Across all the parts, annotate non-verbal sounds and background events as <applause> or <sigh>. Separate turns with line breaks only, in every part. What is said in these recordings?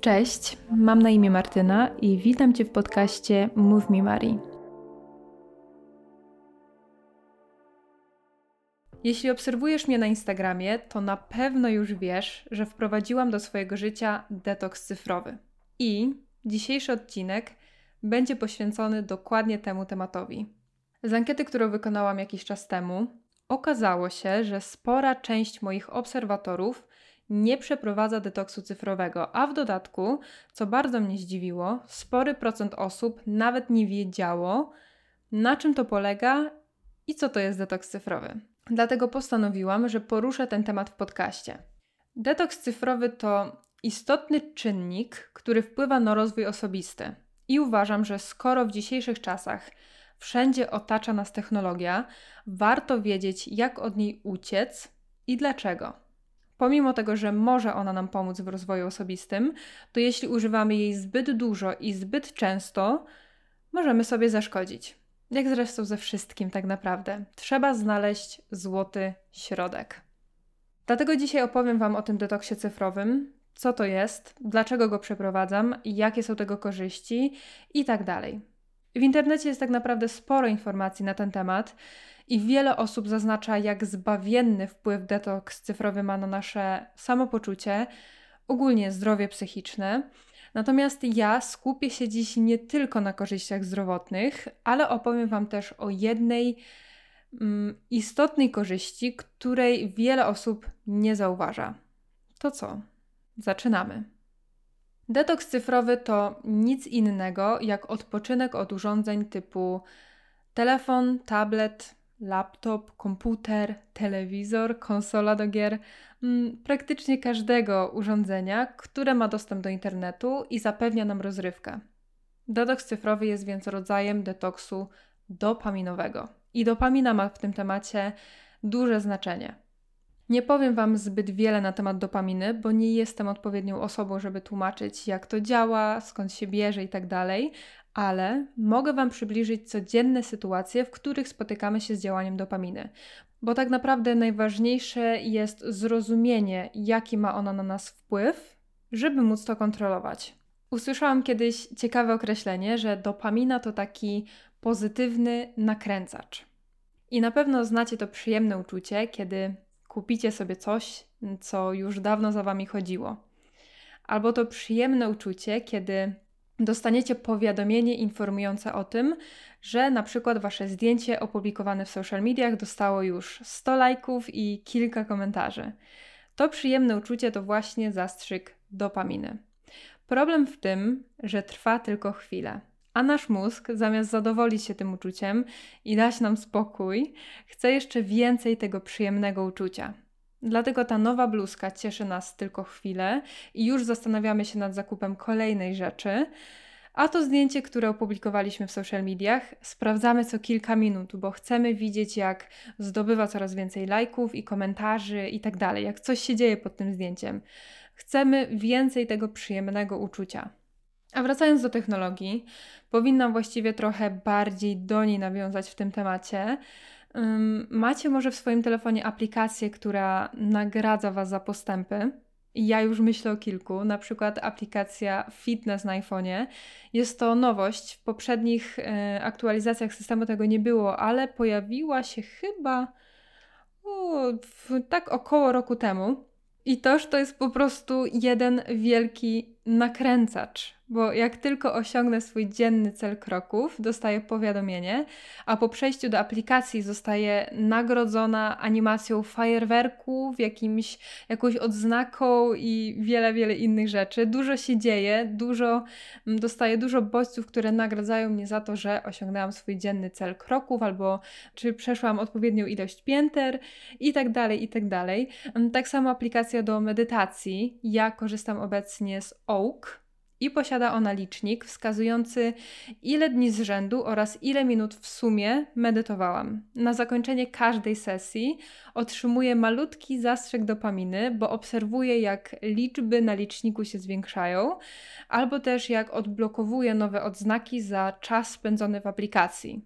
Cześć, mam na imię Martyna i witam Cię w podcaście Move Me Mari. Jeśli obserwujesz mnie na Instagramie, to na pewno już wiesz, że wprowadziłam do swojego życia detoks cyfrowy. I dzisiejszy odcinek będzie poświęcony dokładnie temu tematowi. Z ankiety, którą wykonałam jakiś czas temu, okazało się, że spora część moich obserwatorów nie przeprowadza detoksu cyfrowego, a w dodatku, co bardzo mnie zdziwiło, spory procent osób nawet nie wiedziało, na czym to polega i co to jest detoks cyfrowy. Dlatego postanowiłam, że poruszę ten temat w podcaście. Detoks cyfrowy to istotny czynnik, który wpływa na rozwój osobisty. I uważam, że skoro w dzisiejszych czasach wszędzie otacza nas technologia, warto wiedzieć, jak od niej uciec i dlaczego. Pomimo tego, że może ona nam pomóc w rozwoju osobistym, to jeśli używamy jej zbyt dużo i zbyt często, możemy sobie zaszkodzić. Jak zresztą ze wszystkim, tak naprawdę. Trzeba znaleźć złoty środek. Dlatego dzisiaj opowiem Wam o tym detoksie cyfrowym, co to jest, dlaczego go przeprowadzam, jakie są tego korzyści i tak dalej. W internecie jest tak naprawdę sporo informacji na ten temat i wiele osób zaznacza, jak zbawienny wpływ detoks cyfrowy ma na nasze samopoczucie, ogólnie zdrowie psychiczne. Natomiast ja skupię się dziś nie tylko na korzyściach zdrowotnych, ale opowiem Wam też o jednej mm, istotnej korzyści, której wiele osób nie zauważa. To co? Zaczynamy. Detoks cyfrowy to nic innego jak odpoczynek od urządzeń typu telefon, tablet, laptop, komputer, telewizor, konsola do gier, mm, praktycznie każdego urządzenia, które ma dostęp do internetu i zapewnia nam rozrywkę. Detoks cyfrowy jest więc rodzajem detoksu dopaminowego. I dopamina ma w tym temacie duże znaczenie. Nie powiem Wam zbyt wiele na temat dopaminy, bo nie jestem odpowiednią osobą, żeby tłumaczyć, jak to działa, skąd się bierze itd., tak ale mogę Wam przybliżyć codzienne sytuacje, w których spotykamy się z działaniem dopaminy. Bo tak naprawdę najważniejsze jest zrozumienie, jaki ma ona na nas wpływ, żeby móc to kontrolować. Usłyszałam kiedyś ciekawe określenie, że dopamina to taki pozytywny nakręcacz. I na pewno znacie to przyjemne uczucie, kiedy kupicie sobie coś, co już dawno za wami chodziło. Albo to przyjemne uczucie, kiedy dostaniecie powiadomienie informujące o tym, że na przykład wasze zdjęcie opublikowane w social mediach dostało już 100 lajków i kilka komentarzy. To przyjemne uczucie to właśnie zastrzyk dopaminy. Problem w tym, że trwa tylko chwilę. A nasz mózg, zamiast zadowolić się tym uczuciem i dać nam spokój, chce jeszcze więcej tego przyjemnego uczucia. Dlatego ta nowa bluzka cieszy nas tylko chwilę i już zastanawiamy się nad zakupem kolejnej rzeczy. A to zdjęcie, które opublikowaliśmy w social mediach, sprawdzamy co kilka minut, bo chcemy widzieć, jak zdobywa coraz więcej lajków i komentarzy i tak dalej, jak coś się dzieje pod tym zdjęciem. Chcemy więcej tego przyjemnego uczucia. A wracając do technologii, powinnam właściwie trochę bardziej do niej nawiązać w tym temacie. macie może w swoim telefonie aplikację, która nagradza Was za postępy. Ja już myślę o kilku, na przykład aplikacja Fitness na iPhone'ie. Jest to nowość. W poprzednich e, aktualizacjach systemu tego nie było, ale pojawiła się chyba o, tak około roku temu. I toż to jest po prostu jeden wielki nakręcacz bo jak tylko osiągnę swój dzienny cel kroków, dostaję powiadomienie, a po przejściu do aplikacji zostaję nagrodzona animacją fajerwerków, jakimś, jakąś odznaką i wiele, wiele innych rzeczy. Dużo się dzieje, dużo, mm, dostaję dużo bodźców, które nagradzają mnie za to, że osiągnęłam swój dzienny cel kroków albo czy przeszłam odpowiednią ilość pięter i tak dalej, i tak dalej. Mm, tak samo aplikacja do medytacji. Ja korzystam obecnie z Oak i posiada ona licznik wskazujący, ile dni z rzędu oraz ile minut w sumie medytowałam. Na zakończenie każdej sesji otrzymuję malutki zastrzyk dopaminy, bo obserwuję, jak liczby na liczniku się zwiększają, albo też jak odblokowuję nowe odznaki za czas spędzony w aplikacji.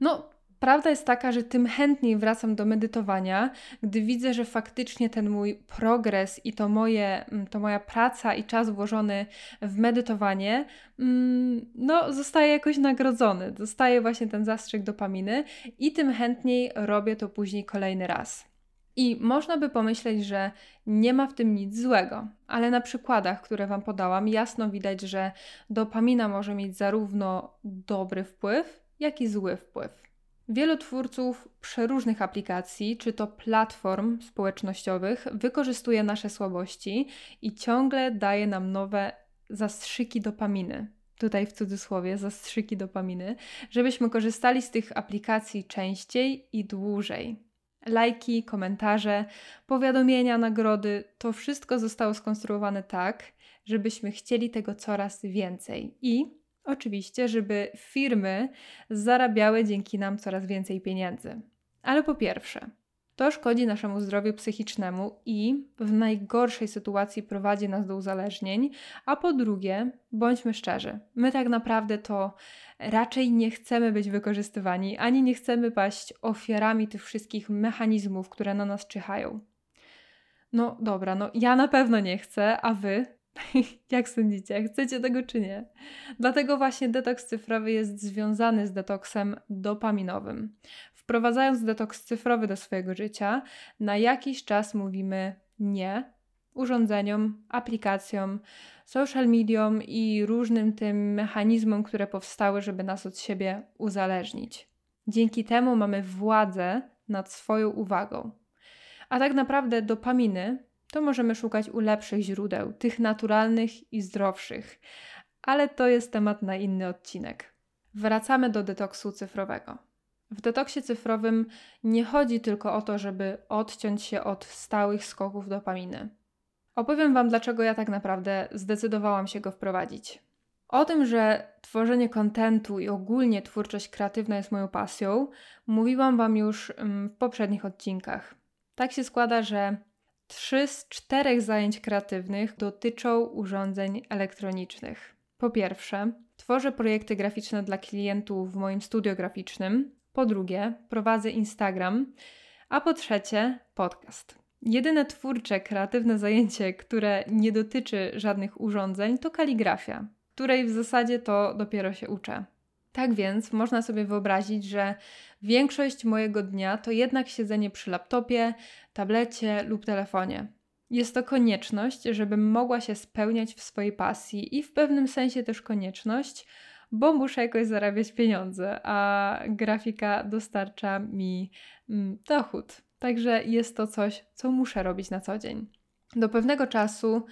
No, Prawda jest taka, że tym chętniej wracam do medytowania, gdy widzę, że faktycznie ten mój progres i to, moje, mm, to moja praca i czas włożony w medytowanie, mm, no, zostaje jakoś nagrodzony. Dostaje właśnie ten zastrzyk dopaminy i tym chętniej robię to później kolejny raz. I można by pomyśleć, że nie ma w tym nic złego, ale na przykładach, które Wam podałam, jasno widać, że dopamina może mieć zarówno dobry wpływ, jak i zły wpływ. Wielu twórców przeróżnych aplikacji, czy to platform społecznościowych, wykorzystuje nasze słabości i ciągle daje nam nowe zastrzyki dopaminy. Tutaj w cudzysłowie zastrzyki dopaminy, żebyśmy korzystali z tych aplikacji częściej i dłużej. Lajki, komentarze, powiadomienia, nagrody to wszystko zostało skonstruowane tak, żebyśmy chcieli tego coraz więcej i Oczywiście, żeby firmy zarabiały dzięki nam coraz więcej pieniędzy. Ale po pierwsze, to szkodzi naszemu zdrowiu psychicznemu i w najgorszej sytuacji prowadzi nas do uzależnień. A po drugie, bądźmy szczerzy, my tak naprawdę to raczej nie chcemy być wykorzystywani, ani nie chcemy paść ofiarami tych wszystkich mechanizmów, które na nas czyhają. No dobra, no ja na pewno nie chcę, a wy <laughs> Jak sądzicie, chcecie tego czy nie? Dlatego właśnie detoks cyfrowy jest związany z detoksem dopaminowym. Wprowadzając detoks cyfrowy do swojego życia, na jakiś czas mówimy nie urządzeniom, aplikacjom, social mediom i różnym tym mechanizmom, które powstały, żeby nas od siebie uzależnić. Dzięki temu mamy władzę nad swoją uwagą. A tak naprawdę dopaminy to możemy szukać u lepszych źródeł, tych naturalnych i zdrowszych. Ale to jest temat na inny odcinek. Wracamy do detoksu cyfrowego. W detoksie cyfrowym nie chodzi tylko o to, żeby odciąć się od stałych skoków dopaminy. Opowiem Wam, dlaczego ja tak naprawdę zdecydowałam się go wprowadzić. O tym, że tworzenie kontentu i ogólnie twórczość kreatywna jest moją pasją, mówiłam Wam już mm, w poprzednich odcinkach. Tak się składa, że Trzy z czterech zajęć kreatywnych dotyczą urządzeń elektronicznych. Po pierwsze, tworzę projekty graficzne dla klientów w moim studio graficznym. Po drugie, prowadzę Instagram. A po trzecie, podcast. Jedyne twórcze, kreatywne zajęcie, które nie dotyczy żadnych urządzeń, to kaligrafia, której w zasadzie to dopiero się uczę. Tak więc można sobie wyobrazić, że większość mojego dnia to jednak siedzenie przy laptopie, tablecie lub telefonie. Jest to konieczność, żebym mogła się spełniać w swojej pasji i w pewnym sensie też konieczność, bo muszę jakoś zarabiać pieniądze, a grafika dostarcza mi mm, dochód. Także jest to coś, co muszę robić na co dzień. Do pewnego czasu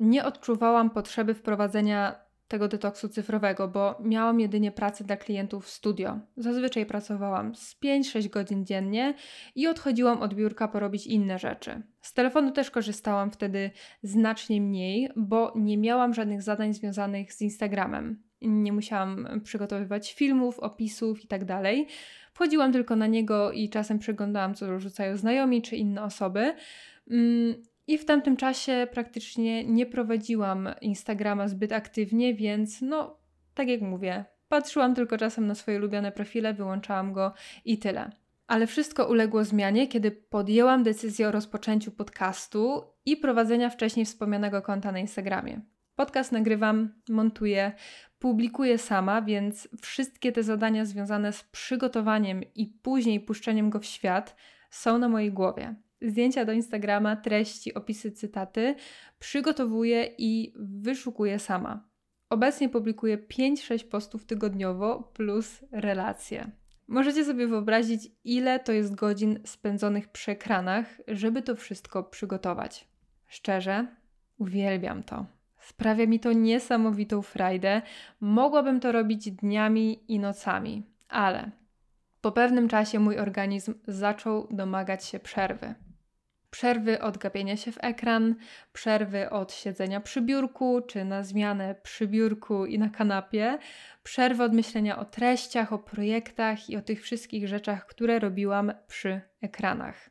nie odczuwałam potrzeby wprowadzenia tego detoksu cyfrowego, bo miałam jedynie pracę dla klientów w studio. Zazwyczaj pracowałam z 5-6 godzin dziennie i odchodziłam od biurka porobić inne rzeczy. Z telefonu też korzystałam wtedy znacznie mniej, bo nie miałam żadnych zadań związanych z Instagramem. Nie musiałam przygotowywać filmów, opisów itd. Tak Wchodziłam tylko na niego i czasem przeglądałam, co rzucają znajomi czy inne osoby. I w tamtym czasie praktycznie nie prowadziłam Instagrama zbyt aktywnie, więc no, tak jak mówię, patrzyłam tylko czasem na swoje ulubione profile, wyłączałam go i tyle. Ale wszystko uległo zmianie, kiedy podjęłam decyzję o rozpoczęciu podcastu i prowadzenia wcześniej wspomnianego konta na Instagramie. Podcast nagrywam, montuję, publikuję sama, więc wszystkie te zadania związane z przygotowaniem i później puszczeniem go w świat są na mojej głowie zdjęcia do Instagrama, treści, opisy, cytaty przygotowuję i wyszukuję sama. Obecnie publikuję 5-6 postów tygodniowo plus relacje. Możecie sobie wyobrazić, ile to jest godzin spędzonych przy ekranach, żeby to wszystko przygotować. Szczerze, uwielbiam to. Sprawia mi to niesamowitą frajdę. Mogłabym to robić dniami i nocami, ale po pewnym czasie mój organizm zaczął domagać się przerwy przerwy od gapienia się w ekran, przerwy od siedzenia przy biurku, czy na zmianę przy biurku i na kanapie, przerwy od myślenia o treściach, o projektach i o tych wszystkich rzeczach, które robiłam przy ekranach.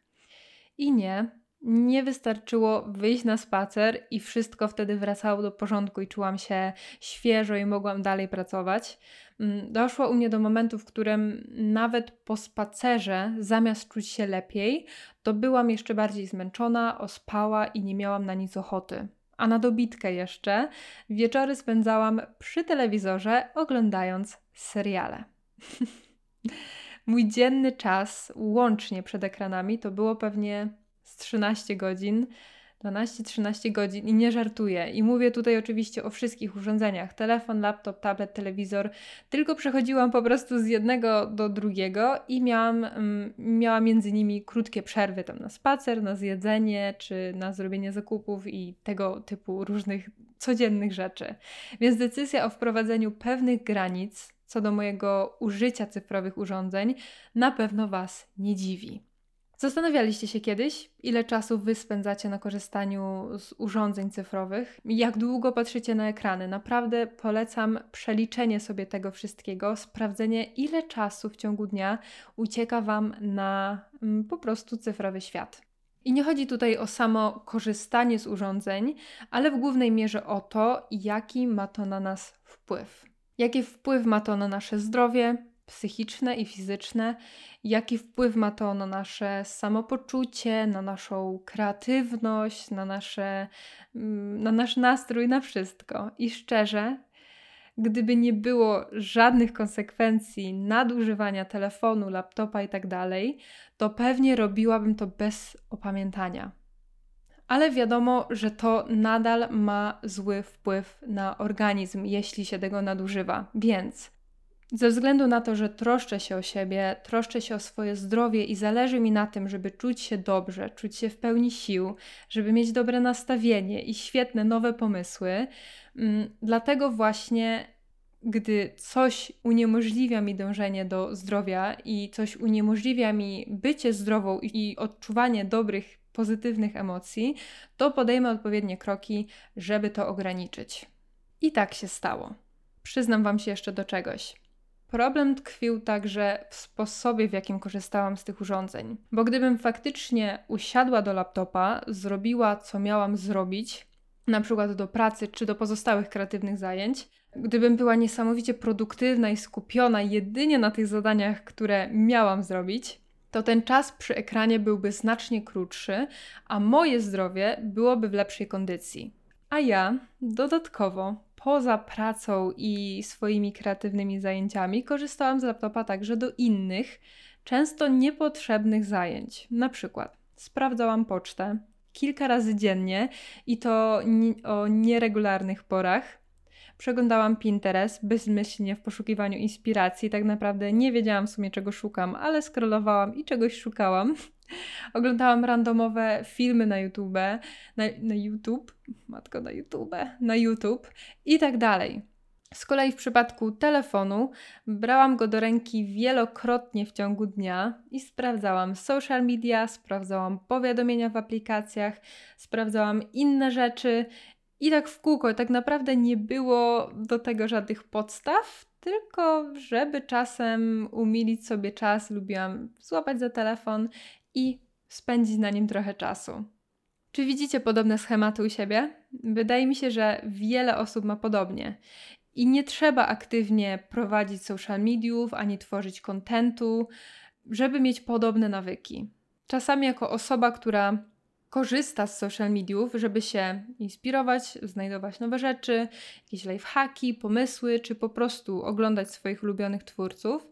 I nie, Nie wystarczyło wyjść na spacer i wszystko wtedy wracało do porządku i czułam się świeżo i mogłam dalej pracować. Mm, doszło u mnie do momentu, w którym nawet po spacerze, zamiast czuć się lepiej, to byłam jeszcze bardziej zmęczona, ospała i nie miałam na nic ochoty. A na dobitkę jeszcze wieczory spędzałam przy telewizorze, oglądając seriale. <laughs> Mój dzienny czas łącznie przed ekranami to było pewnie z 13 godzin 12-13 godzin i nie żartuję. I mówię tutaj oczywiście o wszystkich urządzeniach: telefon, laptop, tablet, telewizor. Tylko przechodziłam po prostu z jednego do drugiego i miałam, um, miałam między nimi krótkie przerwy tam na spacer, na zjedzenie czy na zrobienie zakupów i tego typu różnych codziennych rzeczy. Więc decyzja o wprowadzeniu pewnych granic co do mojego użycia cyfrowych urządzeń na pewno Was nie dziwi. Zastanawialiście się kiedyś, ile czasu wy spędzacie na korzystaniu z urządzeń cyfrowych? Jak długo patrzycie na ekrany? Naprawdę polecam przeliczenie sobie tego wszystkiego, sprawdzenie, ile czasu w ciągu dnia ucieka wam na mm, po prostu cyfrowy świat. I nie chodzi tutaj o samo korzystanie z urządzeń, ale w głównej mierze o to, jaki ma to na nas wpływ. Jaki wpływ ma to na nasze zdrowie, psychiczne i fizyczne, jaki wpływ ma to na nasze samopoczucie, na naszą kreatywność, na, nasze, mm, na nasz nastrój, na wszystko. I szczerze, gdyby nie było żadnych konsekwencji nadużywania telefonu, laptopa i tak to pewnie robiłabym to bez opamiętania. Ale wiadomo, że to nadal ma zły wpływ na organizm, jeśli się tego nadużywa. Więc ze względu na to, że troszczę się o siebie, troszczę się o swoje zdrowie i zależy mi na tym, żeby czuć się dobrze, czuć się w pełni sił, żeby mieć dobre nastawienie i świetne nowe pomysły, mm, dlatego właśnie gdy coś uniemożliwia mi dążenie do zdrowia i coś uniemożliwia mi bycie zdrową i odczuwanie dobrych, pozytywnych emocji, to podejmę odpowiednie kroki, żeby to ograniczyć. I tak się stało. Przyznam Wam się jeszcze do czegoś. Problem tkwił także w sposobie, w jakim korzystałam z tych urządzeń. Bo gdybym faktycznie usiadła do laptopa, zrobiła co miałam zrobić, na przykład do pracy czy do pozostałych kreatywnych zajęć, gdybym była niesamowicie produktywna i skupiona jedynie na tych zadaniach, które miałam zrobić, to ten czas przy ekranie byłby znacznie krótszy, a moje zdrowie byłoby w lepszej kondycji. A ja dodatkowo poza pracą i swoimi kreatywnymi zajęciami korzystałam z laptopa także do innych, często niepotrzebnych zajęć. Na przykład sprawdzałam pocztę kilka razy dziennie i to o nieregularnych porach. Przeglądałam Pinterest bezmyślnie w poszukiwaniu inspiracji. Tak naprawdę nie wiedziałam w sumie czego szukam, ale scrollowałam i czegoś szukałam. <laughs> Oglądałam randomowe filmy na YouTube, na, na YouTube, matko na YouTube, na YouTube i tak dalej. Z kolei w przypadku telefonu brałam go do ręki wielokrotnie w ciągu dnia i sprawdzałam social media, sprawdzałam powiadomienia w aplikacjach, sprawdzałam inne rzeczy i tak w kółko. Tak naprawdę nie było do tego żadnych podstaw, tylko żeby czasem umilić sobie czas, lubiłam złapać za telefon i spędzić na nim trochę czasu. Czy widzicie podobne schematy u siebie? Wydaje mi się, że wiele osób ma podobnie. I nie trzeba aktywnie prowadzić social mediów ani tworzyć kontentu, żeby mieć podobne nawyki. Czasami, jako osoba, która korzysta z social mediów, żeby się inspirować, znajdować nowe rzeczy, jakieś lifehacki, pomysły, czy po prostu oglądać swoich ulubionych twórców,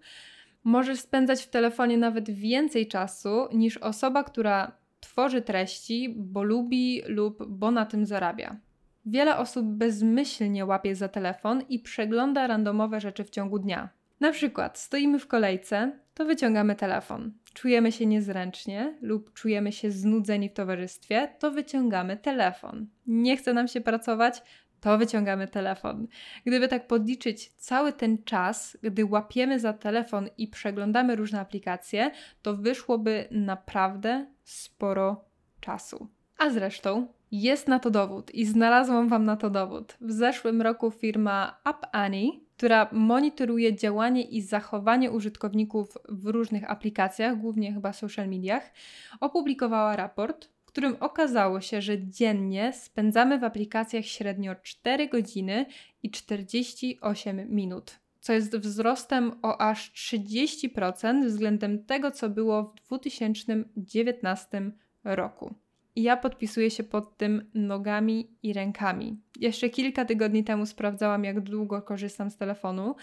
możesz spędzać w telefonie nawet więcej czasu niż osoba, która tworzy treści, bo lubi lub bo na tym zarabia. Wiele osób bezmyślnie łapie za telefon i przegląda randomowe rzeczy w ciągu dnia. Na przykład stoimy w kolejce, to wyciągamy telefon. Czujemy się niezręcznie lub czujemy się znudzeni w towarzystwie, to wyciągamy telefon. Nie chce nam się pracować, to wyciągamy telefon. Gdyby tak podliczyć cały ten czas, gdy łapiemy za telefon i przeglądamy różne aplikacje, to wyszłoby naprawdę sporo czasu. A zresztą jest na to dowód i znalazłam Wam na to dowód. W zeszłym roku firma App Annie, która monitoruje działanie i zachowanie użytkowników w różnych aplikacjach, głównie chyba social mediach, opublikowała raport, którym okazało się, że dziennie spędzamy w aplikacjach średnio 4 godziny i 48 minut, co jest wzrostem o aż 30% względem tego, co było w 2019 roku. I ja podpisuję się pod tym nogami i rękami. Jeszcze kilka tygodni temu sprawdzałam, jak długo korzystam z telefonu,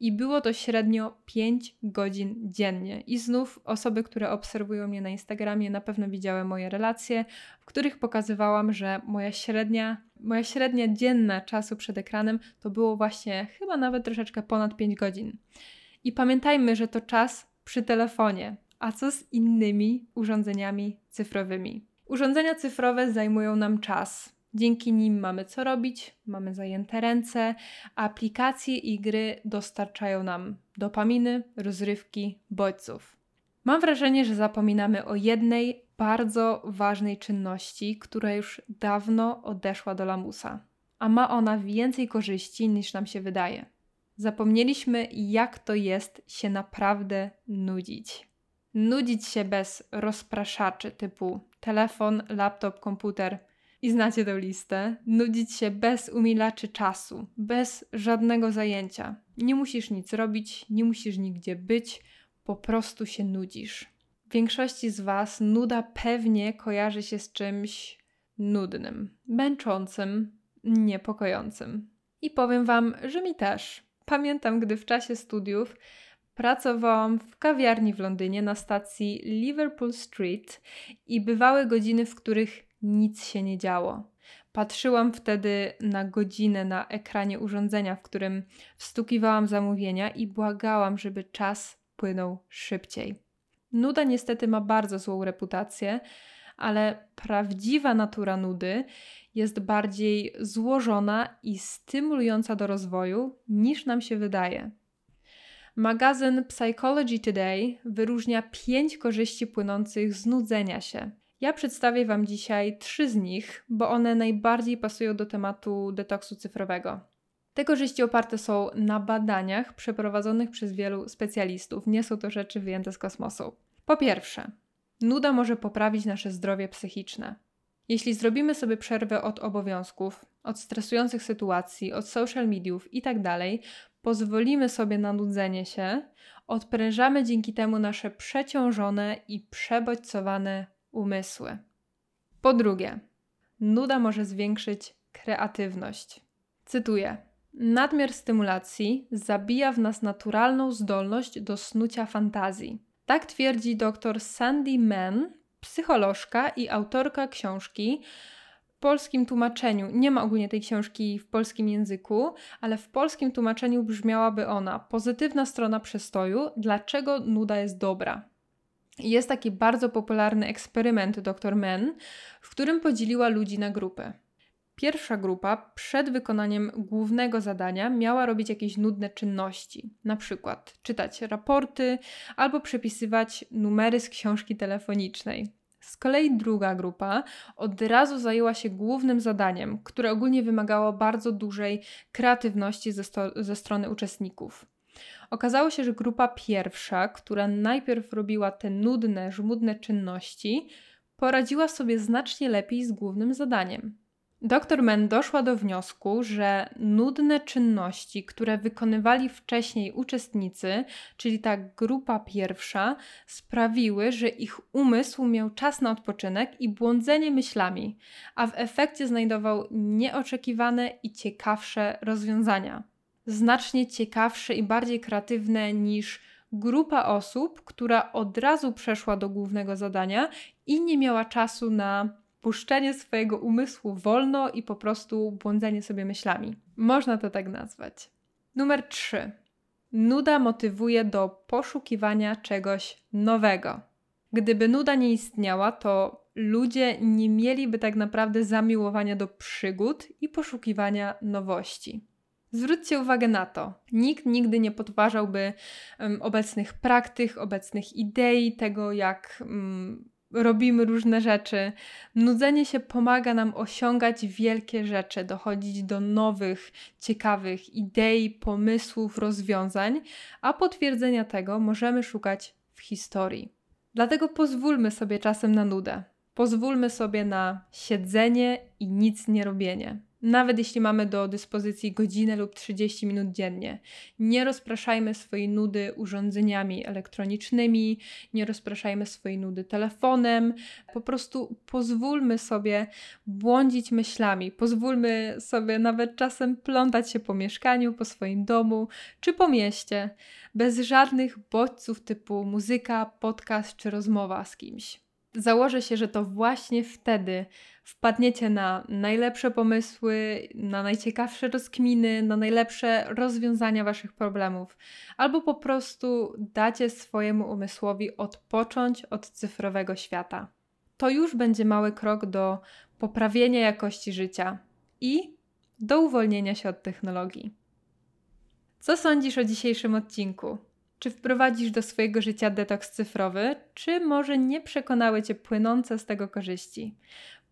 i było to średnio 5 godzin dziennie. I znów osoby, które obserwują mnie na Instagramie, na pewno widziały moje relacje, w których pokazywałam, że moja średnia, moja średnia dzienna czasu przed ekranem to było właśnie chyba nawet troszeczkę ponad 5 godzin. I pamiętajmy, że to czas przy telefonie. A co z innymi urządzeniami cyfrowymi? Urządzenia cyfrowe zajmują nam czas. Dzięki nim mamy co robić, mamy zajęte ręce, a aplikacje i gry dostarczają nam dopaminy, rozrywki, bodźców. Mam wrażenie, że zapominamy o jednej bardzo ważnej czynności, która już dawno odeszła do lamusa, a ma ona więcej korzyści niż nam się wydaje. Zapomnieliśmy, jak to jest się naprawdę nudzić. Nudzić się bez rozpraszaczy typu telefon, laptop, komputer i znacie tę listę. Nudzić się bez umilaczy czasu, bez żadnego zajęcia. Nie musisz nic robić, nie musisz nigdzie być, po prostu się nudzisz. W większości z Was nuda pewnie kojarzy się z czymś nudnym, męczącym, niepokojącym. I powiem Wam, że mi też. Pamiętam, gdy w czasie studiów Pracowałam w kawiarni w Londynie na stacji Liverpool Street i bywały godziny, w których nic się nie działo. Patrzyłam wtedy na godzinę na ekranie urządzenia, w którym wstukiwałam zamówienia i błagałam, żeby czas płynął szybciej. Nuda niestety ma bardzo złą reputację, ale prawdziwa natura nudy jest bardziej złożona i stymulująca do rozwoju niż nam się wydaje. Magazyn Psychology Today wyróżnia pięć korzyści płynących z nudzenia się. Ja przedstawię Wam dzisiaj trzy z nich, bo one najbardziej pasują do tematu detoksu cyfrowego. Te korzyści oparte są na badaniach przeprowadzonych przez wielu specjalistów. Nie są to rzeczy wyjęte z kosmosu. Po pierwsze, nuda może poprawić nasze zdrowie psychiczne. Jeśli zrobimy sobie przerwę od obowiązków, od stresujących sytuacji, od social mediów itd., tak pozwolimy sobie na nudzenie się, odprężamy dzięki temu nasze przeciążone i przebodźcowane umysły. Po drugie, nuda może zwiększyć kreatywność. Cytuję: Nadmiar stymulacji zabija w nas naturalną zdolność do snucia fantazji. Tak twierdzi dr Sandy Mann, psycholożka i autorka książki polskim tłumaczeniu, nie ma ogólnie tej książki w polskim języku, ale w polskim tłumaczeniu brzmiałaby ona pozytywna strona przestoju, dlaczego nuda jest dobra. Jest taki bardzo popularny eksperyment dr Men, w którym podzieliła ludzi na grupy. Pierwsza grupa przed wykonaniem głównego zadania miała robić jakieś nudne czynności, na przykład czytać raporty albo przepisywać numery z książki telefonicznej. Z kolei druga grupa od razu zajęła się głównym zadaniem, które ogólnie wymagało bardzo dużej kreatywności ze, ze strony uczestników. Okazało się, że grupa pierwsza, która najpierw robiła te nudne, żmudne czynności, poradziła sobie znacznie lepiej z głównym zadaniem. Doktor Men doszła do wniosku, że nudne czynności, które wykonywali wcześniej uczestnicy, czyli ta grupa pierwsza, sprawiły, że ich umysł miał czas na odpoczynek i błądzenie myślami, a w efekcie znajdował nieoczekiwane i ciekawsze rozwiązania. Znacznie ciekawsze i bardziej kreatywne niż grupa osób, która od razu przeszła do głównego zadania i nie miała czasu na puszczenie swojego umysłu wolno i po prostu błądzenie sobie myślami. Można to tak nazwać. Numer 3. Nuda motywuje do poszukiwania czegoś nowego. Gdyby nuda nie istniała, to ludzie nie mieliby tak naprawdę zamiłowania do przygód i poszukiwania nowości. Zwróćcie uwagę na to. Nikt nigdy nie podważałby um, obecnych praktyk, obecnych idei, tego jak um, robimy różne rzeczy. Nudzenie się pomaga nam osiągać wielkie rzeczy, dochodzić do nowych, ciekawych idei, pomysłów, rozwiązań, a potwierdzenia tego możemy szukać w historii. Dlatego pozwólmy sobie czasem na nudę. Pozwólmy sobie na siedzenie i nic nie robienie. Nawet jeśli mamy do dyspozycji godzinę lub 30 minut dziennie, nie rozpraszajmy swojej nudy urządzeniami elektronicznymi, nie rozpraszajmy swojej nudy telefonem. Po prostu pozwólmy sobie błądzić myślami, pozwólmy sobie nawet czasem plątać się po mieszkaniu, po swoim domu czy po mieście, bez żadnych bodźców typu muzyka, podcast czy rozmowa z kimś założę się, że to właśnie wtedy wpadniecie na najlepsze pomysły, na najciekawsze rozkminy, na najlepsze rozwiązania waszych problemów, albo po prostu dacie swojemu umysłowi odpocząć od cyfrowego świata. To już będzie mały krok do poprawienia jakości życia i do uwolnienia się od technologii. Co sądzisz o dzisiejszym odcinku? Czy wprowadzisz do swojego życia detoks cyfrowy, czy może nie przekonały Cię płynące z tego korzyści?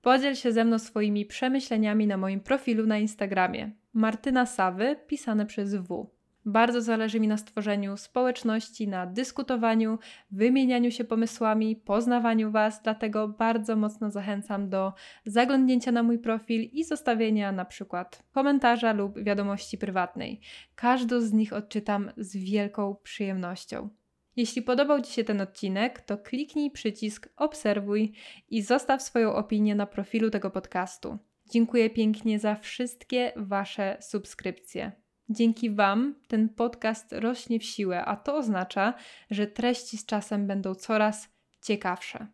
Podziel się ze mną swoimi przemyśleniami na moim profilu na Instagramie. Martyna Sawy, pisane przez W. Bardzo zależy mi na stworzeniu społeczności, na dyskutowaniu, wymienianiu się pomysłami, poznawaniu Was, dlatego bardzo mocno zachęcam do zaglądnięcia na mój profil i zostawienia na przykład komentarza lub wiadomości prywatnej. Każdą z nich odczytam z wielką przyjemnością. Jeśli podobał Ci się ten odcinek, to kliknij przycisk obserwuj i zostaw swoją opinię na profilu tego podcastu. Dziękuję pięknie za wszystkie Wasze subskrypcje. Dzięki Wam ten podcast rośnie w siłę, a to oznacza, że treści z czasem będą coraz ciekawsze.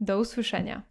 Do usłyszenia.